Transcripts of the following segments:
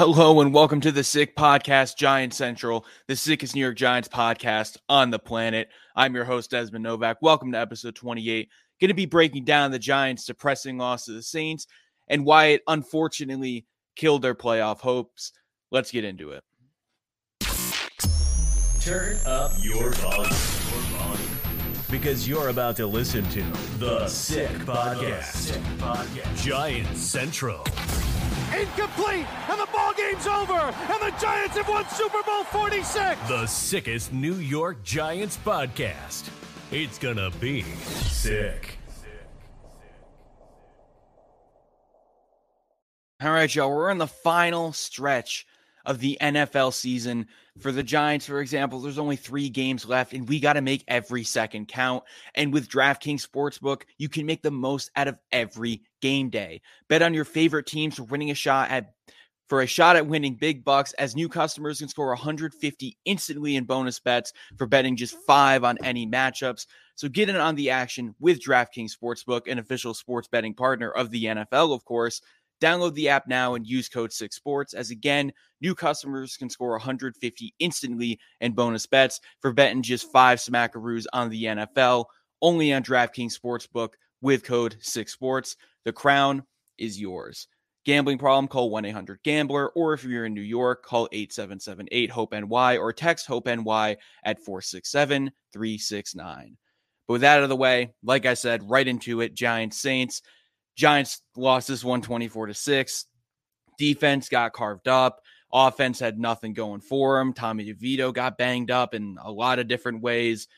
Hello and welcome to the Sick Podcast, Giant Central, the sickest New York Giants podcast on the planet. I'm your host, Desmond Novack. Welcome to episode 28. Going to be breaking down the Giants' depressing loss to the Saints and why it unfortunately killed their playoff hopes. Let's get into it. Turn up your volume. Because you're about to listen to The Sick Podcast. Sick Podcast. Giant Central. Incomplete, and the ball game's over, and the Giants have won Super Bowl 46. The sickest New York Giants podcast. It's gonna be sick. All right, y'all. We're in the final stretch of the NFL season. For the Giants, for example, there's only three games left, and we got to make every second count. And with DraftKings Sportsbook, you can make the most out of every game day. Bet on your favorite teams for winning a shot at for a shot at winning big bucks as new customers can score 150 instantly in bonus bets for betting just five on any matchups. So get in on the action with DraftKings Sportsbook, an official sports betting partner of the NFL, of course. Download the app now and use code 6sports as again, new customers can score 150 instantly in bonus bets for betting just five smackaroos on the NFL only on DraftKings Sportsbook with code 6sports. The crown is yours. Gambling problem, call 1 800 Gambler, or if you're in New York, call 877 8 HOPE NY or text HOPE NY at 467 369. But with that out of the way, like I said, right into it Giants Saints. Giants lost this one 24 to 6. Defense got carved up. Offense had nothing going for him. Tommy DeVito got banged up in a lot of different ways.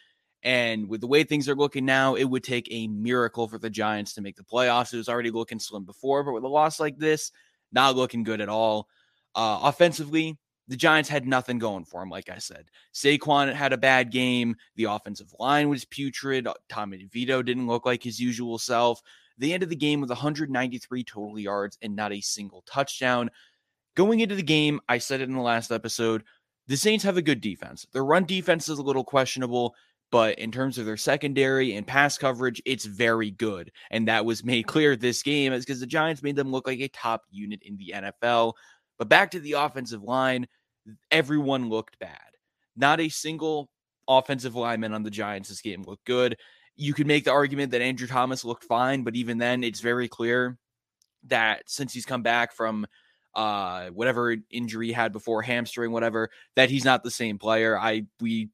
And with the way things are looking now, it would take a miracle for the Giants to make the playoffs. It was already looking slim before, but with a loss like this, not looking good at all. Uh, offensively, the Giants had nothing going for them, like I said. Saquon had a bad game. The offensive line was putrid. Tommy DeVito didn't look like his usual self. They ended the game with 193 total yards and not a single touchdown. Going into the game, I said it in the last episode, the Saints have a good defense. Their run defense is a little questionable, but in terms of their secondary and pass coverage, it's very good. And that was made clear this game is because the Giants made them look like a top unit in the NFL. But back to the offensive line, everyone looked bad. Not a single offensive lineman on the Giants this game looked good. You could make the argument that Andrew Thomas looked fine, but even then, it's very clear that since he's come back from uh whatever injury he had before hamstring whatever that he's not the same player. I we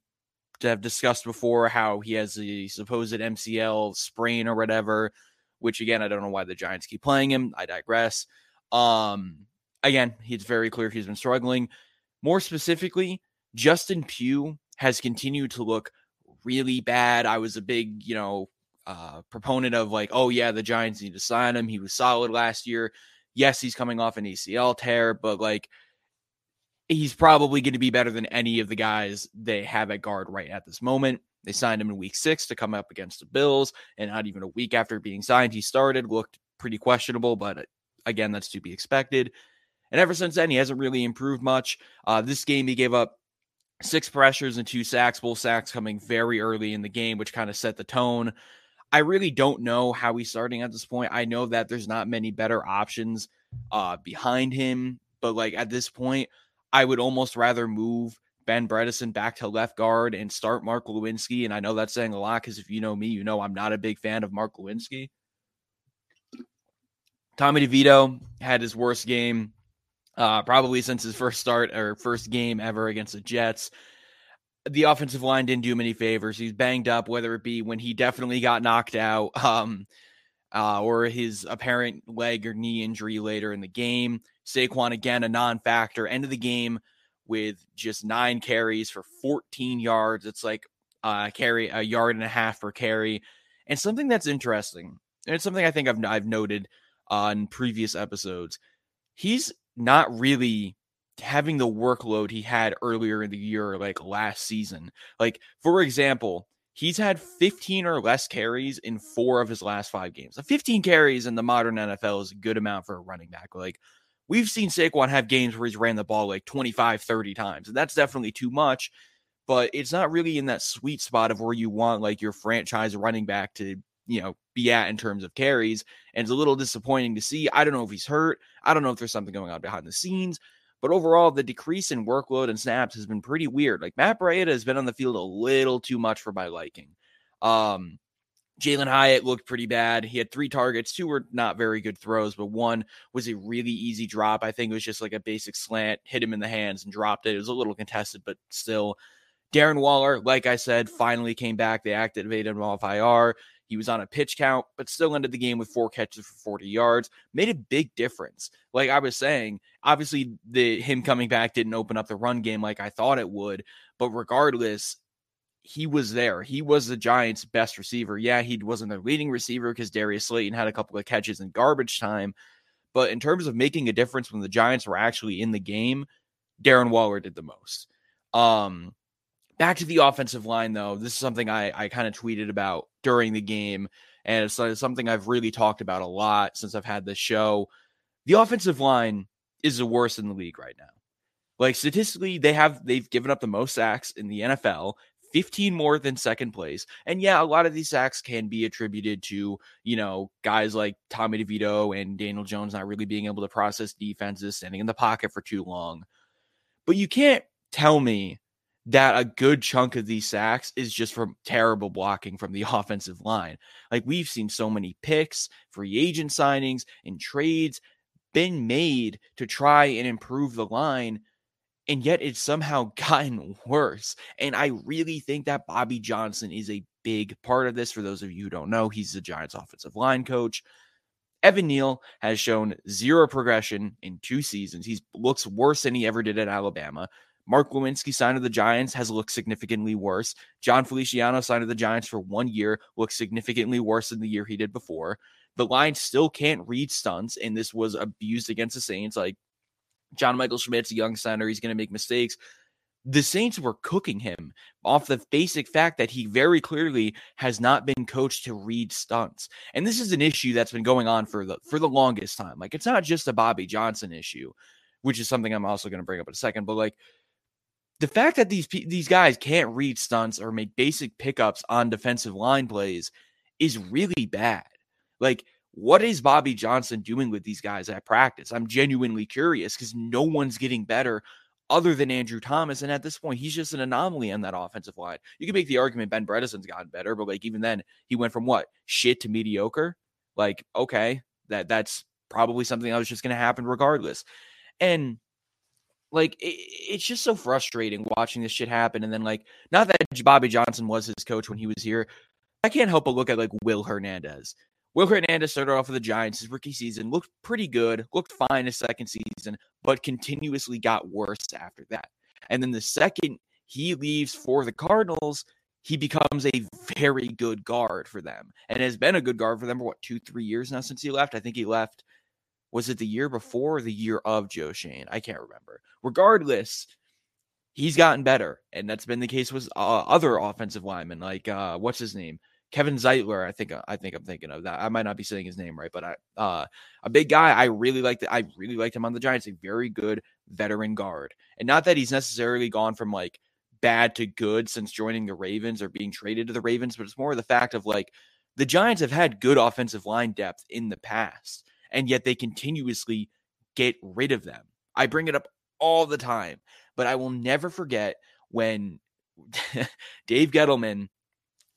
have discussed before how he has a supposed MCL sprain or whatever which again i don't know why the giants keep playing him. I digress. Um again it's very clear he's been struggling. More specifically justin pugh has continued to look really bad i was a big you know uh proponent of like oh yeah the giants need to sign him he was solid last year yes, he's coming off an ACL tear, but like he's probably going to be better than any of the guys they have at guard right at this moment. They signed him in week six to come up against the Bills, and not even a week after being signed, he started, looked pretty questionable, but uh, again, that's to be expected. And ever since then, he hasn't really improved much. Uh, this game, he gave up six pressures and two sacks, both sacks coming very early in the game, which kind of set the tone. I really don't know how he's starting at this point. I know that there's not many better options uh, behind him, but like at this point, I would almost rather move Ben Bredeson back to left guard and start Mark Glowinski. And I know that's saying a lot because if you know me, you know I'm not a big fan of Mark Glowinski. Tommy DeVito had his worst game uh, probably since his first start or first game ever against the Jets the offensive line didn't do him any favors. He's banged up, whether it be when he definitely got knocked out, um, uh, or his apparent leg or knee injury later in the game. Saquon again a non-factor. End of the game with just nine carries for 14 yards. It's like uh, carry a yard and a half per carry. And something that's interesting, and it's something I think I've I've noted on previous episodes. He's not really having the workload he had earlier in the year, like last season. Like, for example, he's had 15 or less carries in four of his last five games. 15 carries in the modern NFL is a good amount for a running back. Like, we've seen Saquon have games where he's ran the ball like 25, 30 times. And that's definitely too much, but it's not really in that sweet spot of where you want like your franchise running back to, you know, be at in terms of carries. And it's a little disappointing to see. I don't know if he's hurt. I don't know if there's something going on behind the scenes But overall, the decrease in workload and snaps has been pretty weird. Like Matt Breida has been on the field a little too much for my liking. Um, Jalin Hyatt looked pretty bad. He had three targets. Two were not very good throws, but one was a really easy drop. I think it was just like a basic slant, hit him in the hands and dropped it. It was a little contested, but still. Darren Waller, like I said, finally came back. They activated him off IR. He was on a pitch count, but still ended the game with four catches for 40 yards. Made a big difference. Like I was saying, obviously the him coming back didn't open up the run game like I thought it would, but regardless, he was there. He was the Giants' best receiver. Yeah, he wasn't their leading receiver because Darius Slayton had a couple of catches in garbage time. But in terms of making a difference when the Giants were actually in the game, Darren Waller did the most. Um, back to the offensive line, though. This is something I, I kind of tweeted about during the game, and it's uh, something I've really talked about a lot since I've had this show. The offensive line is the worst in the league right now. Like statistically, they have they've given up the most sacks in the NFL. 15 more than second place. And yeah, a lot of these sacks can be attributed to, you know, guys like Tommy DeVito and Daniel Jones not really being able to process defenses, standing in the pocket for too long. But you can't tell me that a good chunk of these sacks is just from terrible blocking from the offensive line. Like we've seen so many picks, free agent signings, and trades been made to try and improve the line and yet it's somehow gotten worse. And I really think that Bobby Johnson is a big part of this. For those of you who don't know, he's the Giants offensive line coach. Evan Neal has shown zero progression in two seasons. He looks worse than he ever did at Alabama. Mark Glowinski signed to the Giants has looked significantly worse. Jon Feliciano signed to the Giants for one year, looks significantly worse than the year he did before. The line still can't read stunts, and this was abused against the Saints. Like John Michael Schmitz's a young center. He's going to make mistakes. The Saints were cooking him off the basic fact that he very clearly has not been coached to read stunts. And this is an issue that's been going on for the for the longest time. Like it's not just a Bobby Johnson issue, which is something I'm also going to bring up in a second, but like the fact that these these guys can't read stunts or make basic pickups on defensive line plays is really bad. Like what is Bobby Johnson doing with these guys at practice? I'm genuinely curious because no one's getting better other than Andrew Thomas. And at this point, he's just an anomaly on that offensive line. You can make the argument Ben Bredeson's gotten better, but like even then, he went from what shit to mediocre. Like, okay, that that's probably something that was just going to happen regardless. And like it, it's just so frustrating watching this shit happen. And then like, not that Bobby Johnson was his coach when he was here. I can't help but look at like Will Hernandez. Will Hernandez started off with the Giants his rookie season, looked pretty good, looked fine his second season, but continuously got worse after that. And then the second he leaves for the Cardinals, he becomes a very good guard for them and has been a good guard for them for what, two, three years now since he left. I think he left, was it the year before or the year of Joe Schoen? I can't remember. Regardless, he's gotten better. And that's been the case with uh, other offensive linemen, like uh, what's his name? Kevin Zeitler, I think I think I'm thinking of that. I might not be saying his name right, but I uh a big guy. I really liked I really liked him on the Giants. A very good veteran guard. And not that he's necessarily gone from like bad to good since joining the Ravens or being traded to the Ravens, but it's more the fact of like the Giants have had good offensive line depth in the past, and yet they continuously get rid of them. I bring it up all the time, but I will never forget when Dave Gettleman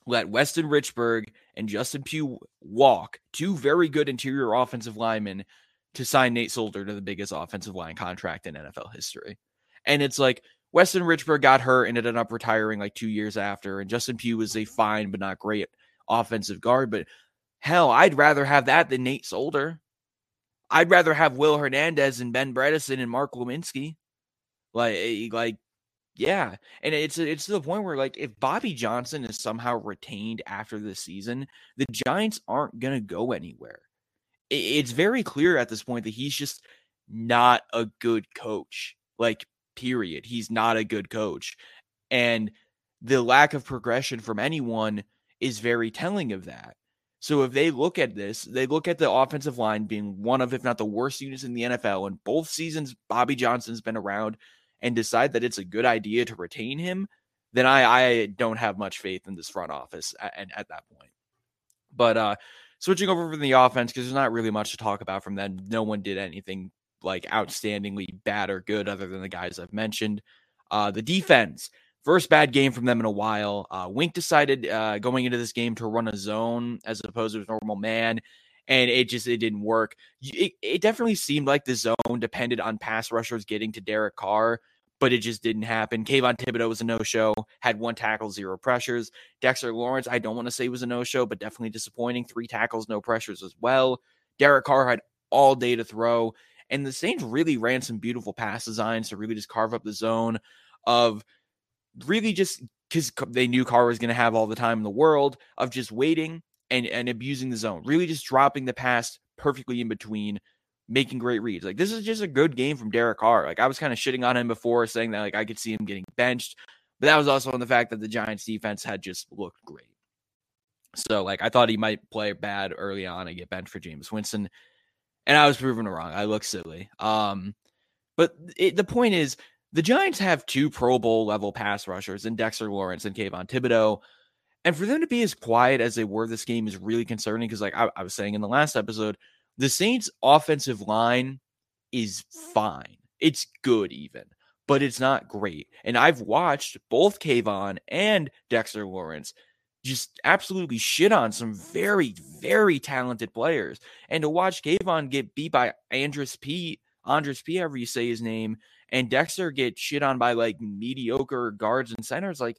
let Weston Richburg and Justin Pugh walk, two very good interior offensive linemen, to sign Nate Solder to the biggest offensive line contract in NFL history. And it's like Weston Richburg got hurt and ended up retiring like two years after, and Justin Pugh was a fine but not great offensive guard. But hell, I'd rather have that than Nate Solder. I'd rather have Will Hernandez and Ben Bredeson and Mark Glowinski. Like, eh, like yeah, and it's it's to the point where like if Bobby Johnson is somehow retained after the season, the Giants aren't gonna go anywhere. It's very clear at this point that he's just not a good coach. Like, period. He's not a good coach, and the lack of progression from anyone is very telling of that. So if they look at this, they look at the offensive line being one of, if not the worst units in the NFL, and both seasons Bobby Johnson's been around and decide that it's a good idea to retain him, then I, I don't have much faith in this front office at, at, at that point. But uh, switching over from the offense, because there's not really much to talk about from them. No one did anything like outstandingly bad or good other than the guys I've mentioned. Uh, the defense, first bad game from them in a while. Uh, Wink decided uh, going into this game to run a zone as opposed to a normal man, and it just it didn't work. It, it definitely seemed like the zone depended on pass rushers getting to Derek Carr, but it just didn't happen. Kayvon Thibodeaux was a no show, had one tackle, zero pressures. Dexter Lawrence, I don't want to say was a no show, but definitely disappointing. Three tackles, no pressures as well. Derek Carr had all day to throw. And the Saints really ran some beautiful pass designs to really just carve up the zone of really just because they knew Carr was going to have all the time in the world of just waiting and, and abusing the zone, really just dropping the pass perfectly in between, making great reads. Like this is just a good game from Derek Carr. Like I was kind of shitting on him before, saying that like I could see him getting benched, but that was also on the fact that the Giants defense had just looked great. So like I thought he might play bad early on and get benched for Jameis Winston and I was proven wrong. I look silly. Um, but it, the point is, the Giants have two Pro Bowl level pass rushers in Dexter Lawrence and Kayvon Thibodeaux. And for them to be as quiet as they were this game is really concerning because, like I, I was saying in the last episode, the Saints' offensive line is fine. It's good, even, but it's not great. And I've watched both Kayvon and Dexter Lawrence just absolutely shit on some very, very talented players. And to watch Kayvon get beat by Andres P, Andres P, however you say his name, and Dexter get shit on by like mediocre guards and centers, like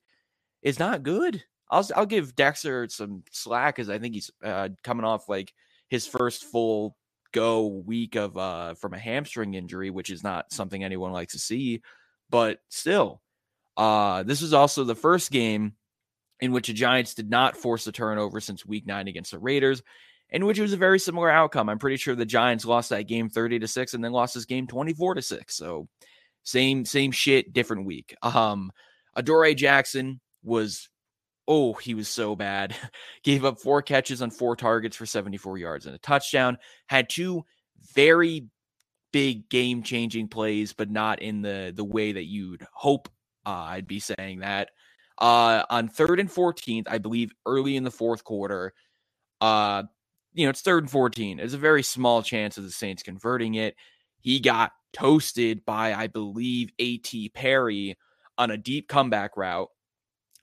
it's not good. I'll I'll give Dexter some slack because I think he's uh, coming off like his first full go week of uh from a hamstring injury, which is not something anyone likes to see. But still, uh this was also the first game in which the Giants did not force a turnover since week nine against the Raiders, in which it was a very similar outcome. I'm pretty sure the Giants lost that game 30 to 6 and then lost this game 24 to 6. So same, same shit, different week. Um, Adoree Jackson was oh, he was so bad. Gave up four catches on four targets for 74 yards and a touchdown. Had two very big game changing plays, but not in the the way that you'd hope uh, I'd be saying that uh, on third and 14th, I believe early in the fourth quarter. Uh, you know, it's third and 14. There's a very small chance of the Saints converting it. He got toasted by, I believe, A.T. Perry on a deep comeback route.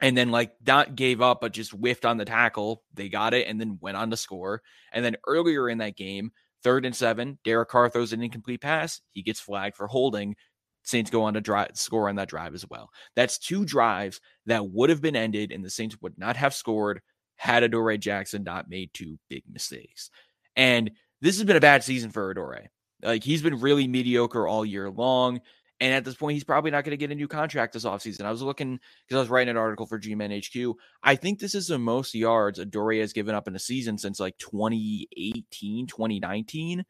And then, like, not gave up, but just whiffed on the tackle. They got it and then went on to score. And then earlier in that game, third and seven, Derek Carr throws an incomplete pass. He gets flagged for holding. Saints go on to drive, score on that drive as well. That's two drives that would have been ended, and the Saints would not have scored had Adoree Jackson not made two big mistakes. And this has been a bad season for Adoree. Like he's been really mediocre all year long. And at this point, he's probably not going to get a new contract this offseason. I was looking because I was writing an article for GMNHQ. I think this is the most yards Adoree has given up in a season since like 2018, 2019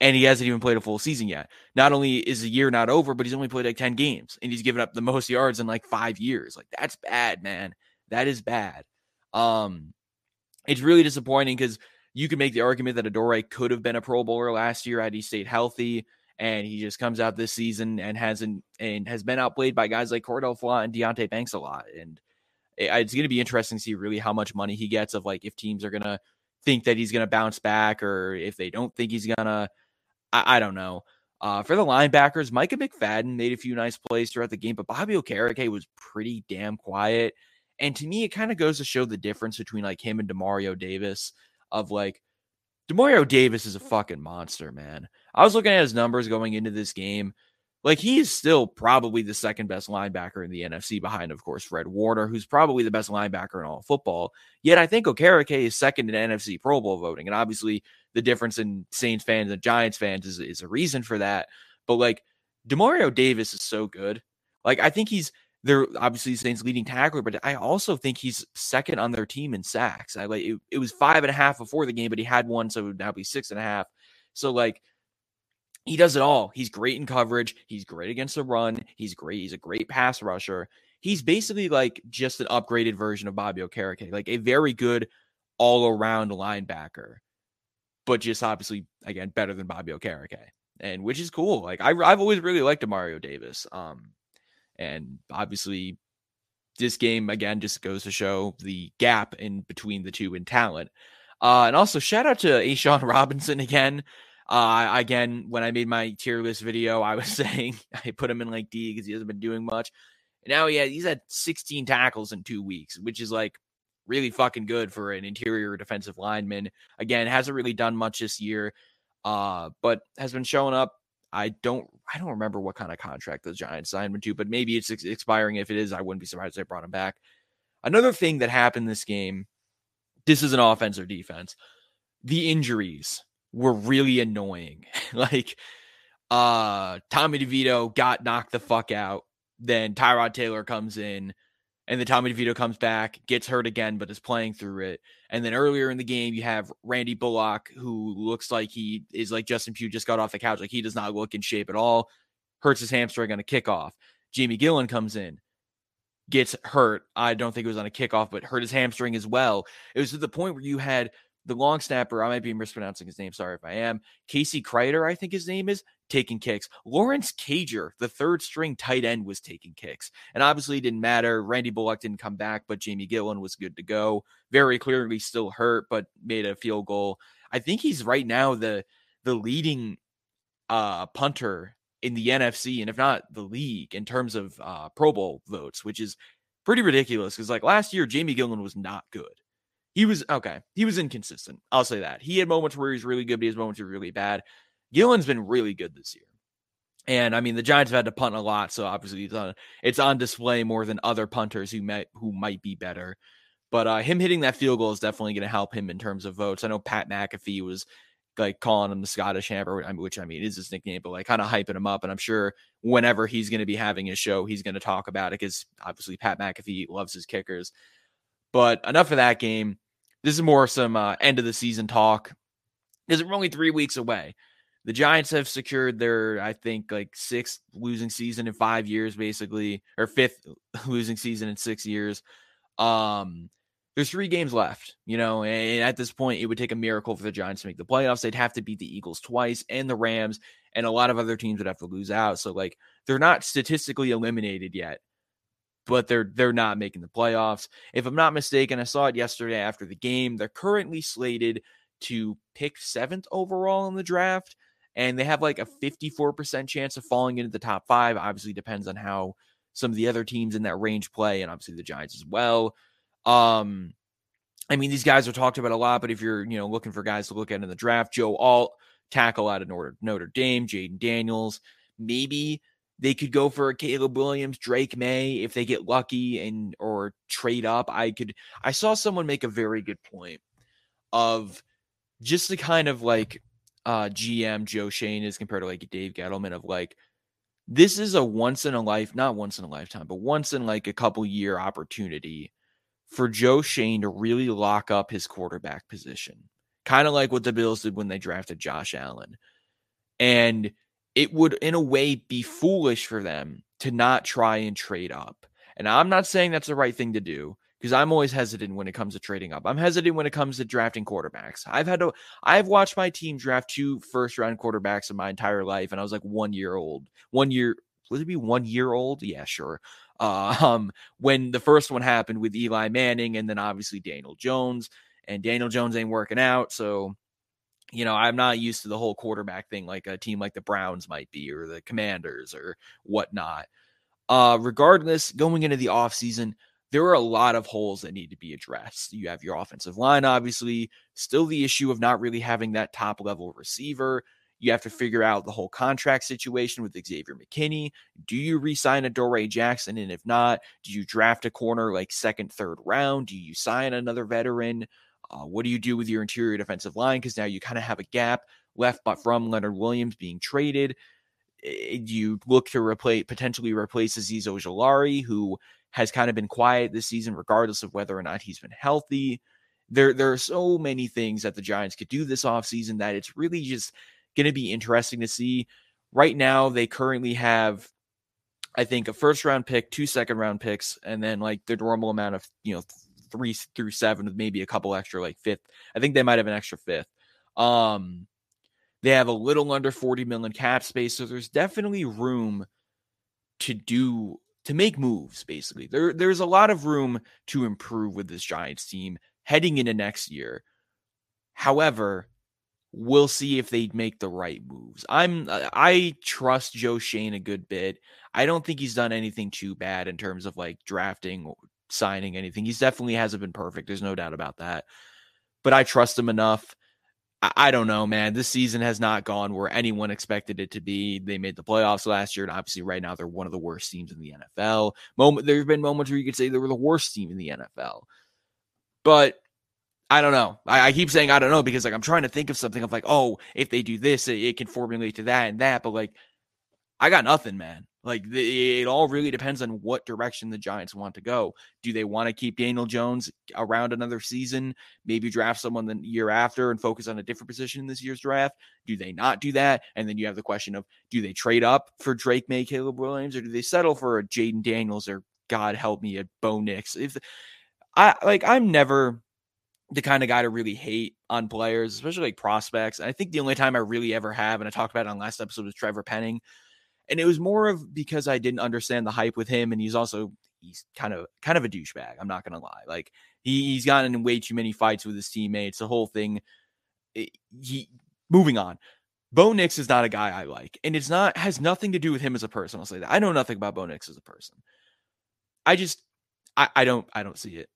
and he hasn't even played a full season yet. Not only is the year not over, but he's only played like 10 games and he's given up the most yards in like five years. Like that's bad, man. That is bad. Um, it's really disappointing because you can make the argument that Adoree could have been a Pro Bowler last year had he stayed healthy, and he just comes out this season and hasn't and has been outplayed by guys like Cor'Dale Flott and Deonte Banks a lot. And it's going to be interesting to see really how much money he gets of like if teams are going to think that he's going to bounce back or if they don't think he's going to I, I don't know. Uh, for the linebackers, Micah McFadden made a few nice plays throughout the game, but Bobby Okereke was pretty damn quiet. And to me, it kind of goes to show the difference between like him and Demario Davis. Of like, Demario Davis is a mm. fucking monster, man. I was looking at his numbers going into this game. Like he is still probably the second best linebacker in the NFC behind, of course, Fred Warner, who's probably the best linebacker in all football. Yet I think Okereke is second in NFC Pro Bowl voting. And obviously the difference in Saints fans and Giants fans is, is a reason for that. But like Demario Davis is so good. Like I think he's they're obviously Saints leading tackler, but I also think he's second on their team in sacks. I like it, it was five and a half before the game, but he had one, so it would now be six and a half. So like he does it all. He's great in coverage. He's great against the run. He's great. He's a great pass rusher. He's basically like just an upgraded version of Bobby Okereke, like a very good all around linebacker, but just obviously again better than Bobby Okereke, and which is cool. Like I, I've always really liked Mario Davis. Um, and obviously this game again just goes to show the gap in between the two in talent. Uh, and also shout out to A'Shawn Robinson again. Uh, again, when I made my tier list video, I was saying I put him in like D because he hasn't been doing much. And now he had, he's had 16 tackles in two weeks, which is like really fucking good for an interior defensive lineman. Again, hasn't really done much this year, uh, but has been showing up. I don't I don't remember what kind of contract the Giants signed him to, but maybe it's ex- expiring. If it is, I wouldn't be surprised if they brought him back. Another thing that happened this game, this is an offense or defense. The injuries were really annoying. like uh Tommy DeVito got knocked the fuck out. Then Tyrod Taylor comes in and then Tommy DeVito comes back, gets hurt again, but is playing through it. And then earlier in the game, you have Randy Bullock, who looks like he is like Justin Pugh just got off the couch. Like he does not look in shape at all. Hurts his hamstring on a kickoff. Jamie Gillan comes in, gets hurt. I don't think it was on a kickoff, but hurt his hamstring as well. It was to the point where you had the long snapper, I might be mispronouncing his name. Sorry if I am. Casey Kreiter, I think his name is, taking kicks. Lawrence Cager, the third string tight end, was taking kicks. And obviously, it didn't matter. Randy Bullock didn't come back, but Jamie Gillan was good to go. Very clearly still hurt, but made a field goal. I think he's right now the the leading uh punter in the NFC, and if not the league in terms of uh Pro Bowl votes, which is pretty ridiculous because like last year, Jamie Gillan was not good. He was okay. He was inconsistent. I'll say that. He had moments where he was really good, but he has moments where really bad. Gillan's been really good this year. And I mean, the Giants have had to punt a lot, so obviously it's on it's on display more than other punters who might who might be better. But uh, him hitting that field goal is definitely going to help him in terms of votes. I know Pat McAfee was like calling him the Scottish Hammer, which I mean is his nickname, but like kind of hyping him up. And I'm sure whenever he's going to be having his show, he's going to talk about it because obviously Pat McAfee loves his kickers. But enough of that game. This is more some uh, end of the season talk. Because we're only three weeks away. The Giants have secured their, I think, like sixth losing season in five years, basically, or fifth losing season in six years. Um, there's three games left, you know, and at this point, it would take a miracle for the Giants to make the playoffs. They'd have to beat the Eagles twice and the Rams, and a lot of other teams would have to lose out. So, like, they're not statistically eliminated yet but they're they're not making the playoffs. If I'm not mistaken, I saw it yesterday after the game. They're currently slated to pick seventh overall in the draft, and they have like a 54% chance of falling into the top five. Obviously, depends on how some of the other teams in that range play, and obviously the Giants as well. Um, I mean, these guys are talked about a lot, but if you're you know looking for guys to look at in the draft, Joe Alt, tackle out of Notre, Notre Dame, Jayden Daniels, maybe they could go for Caleb Williams, Drake Maye if they get lucky and or trade up. I could I saw someone make a very good point of just the kind of like uh GM Joe Schoen is compared to like Dave Gettleman of like this is a once in a life, not once in a lifetime, but once in like a couple year opportunity for Joe Schoen to really lock up his quarterback position. Kind of like what the Bills did when they drafted Josh Allen. And it would, in a way, be foolish for them to not try and trade up. And I'm not saying that's the right thing to do because I'm always hesitant when it comes to trading up. I'm hesitant when it comes to drafting quarterbacks. I've had to, I've watched my team draft two first round quarterbacks in my entire life, and I was like one year old. One year, would it be one year old? Yeah, sure. Uh, um, when the first one happened with Eli Manning, and then obviously Daniel Jones, and Daniel Jones ain't working out, so you know, I'm not used to the whole quarterback thing like a team like the Browns might be or the Commanders or whatnot. Uh, regardless, going into the offseason, there are a lot of holes that need to be addressed. You have your offensive line, obviously, still the issue of not really having that top level receiver. You have to figure out the whole contract situation with Xavier McKinney. Do you re-sign Adoree Jackson? And if not, do you draft a corner like second, third round? Do you sign another veteran? Uh, what do you do with your interior defensive line? Because now you kind of have a gap left, but from Leonard Williams being traded. You look to replace potentially replace Azeez Ojulari, who has kind of been quiet this season, regardless of whether or not he's been healthy. There, there are so many things that the Giants could do this offseason that it's really just going to be interesting to see. Right now, they currently have, I think, a first round pick, two second round picks, and then like the normal amount of, you know, three through seven with maybe a couple extra like fifth. I think they might have an extra fifth. Um, they have a little under 40 million cap space, so there's definitely room to do to make moves. Basically, there there's a lot of room to improve with this Giants team heading into next year. However, we'll see if they make the right moves. I'm I trust Joe Schoen a good bit. I don't think he's done anything too bad in terms of like drafting signing anything. He's definitely hasn't been perfect. There's no doubt about that. But I trust him enough. I, I don't know, man. This season has not gone where anyone expected it to be. They made the playoffs last year, and obviously, right now they're one of the worst teams in the NFL. Moment, there's been moments where you could say they were the worst team in the NFL, but I don't know. I, I, keep saying I don't know because like I'm trying to think of something of like, oh, if they do this, it, it can formulate to that and that. But like, I got nothing, man. Like the, it all really depends on what direction the Giants want to go. Do they want to keep Daniel Jones around another season? Maybe draft someone the year after and focus on a different position in this year's draft? Do they not do that? And then you have the question of do they trade up for Drake Maye, Caleb Williams, or do they settle for a Jayden Daniels or God help me a Bo Nix? If I like, I'm never the kind of guy to really hate on players, especially like prospects. And I think the only time I really ever have, and I talked about it on last episode, was Trevor Penning and it was more of because I didn't understand the hype with him, and he's also he's kind of kind of a douchebag. I'm not gonna lie, like he, he's gotten in way too many fights with his teammates. The whole thing. It, he moving on. Bo Nix is not a guy I like, and it's not has nothing to do with him as a person. I'll say that I know nothing about Bo Nix as a person. I just I, I don't I don't see it.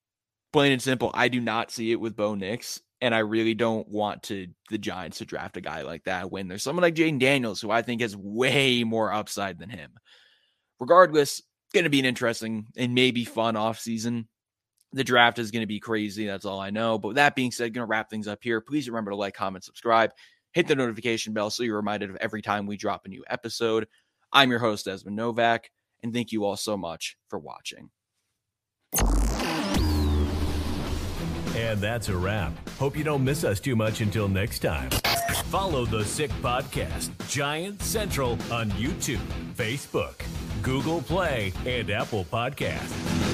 Plain and simple, I do not see it with Bo Nix. And I really don't want to the Giants to draft a guy like that when there's someone like Jayden Daniels, who I think has way more upside than him. Regardless, going to be an interesting and maybe fun offseason. The draft is going to be crazy. That's all I know. But with that being said, going to wrap things up here. Please remember to like, comment, subscribe, hit the notification bell so you're reminded of every time we drop a new episode. I'm your host, Desmond Novack, and thank you all so much for watching. And that's a wrap. Hope you don't miss us too much until next time. Follow the Sick Podcast, Giant Central on YouTube, Facebook, Google Play, and Apple Podcasts.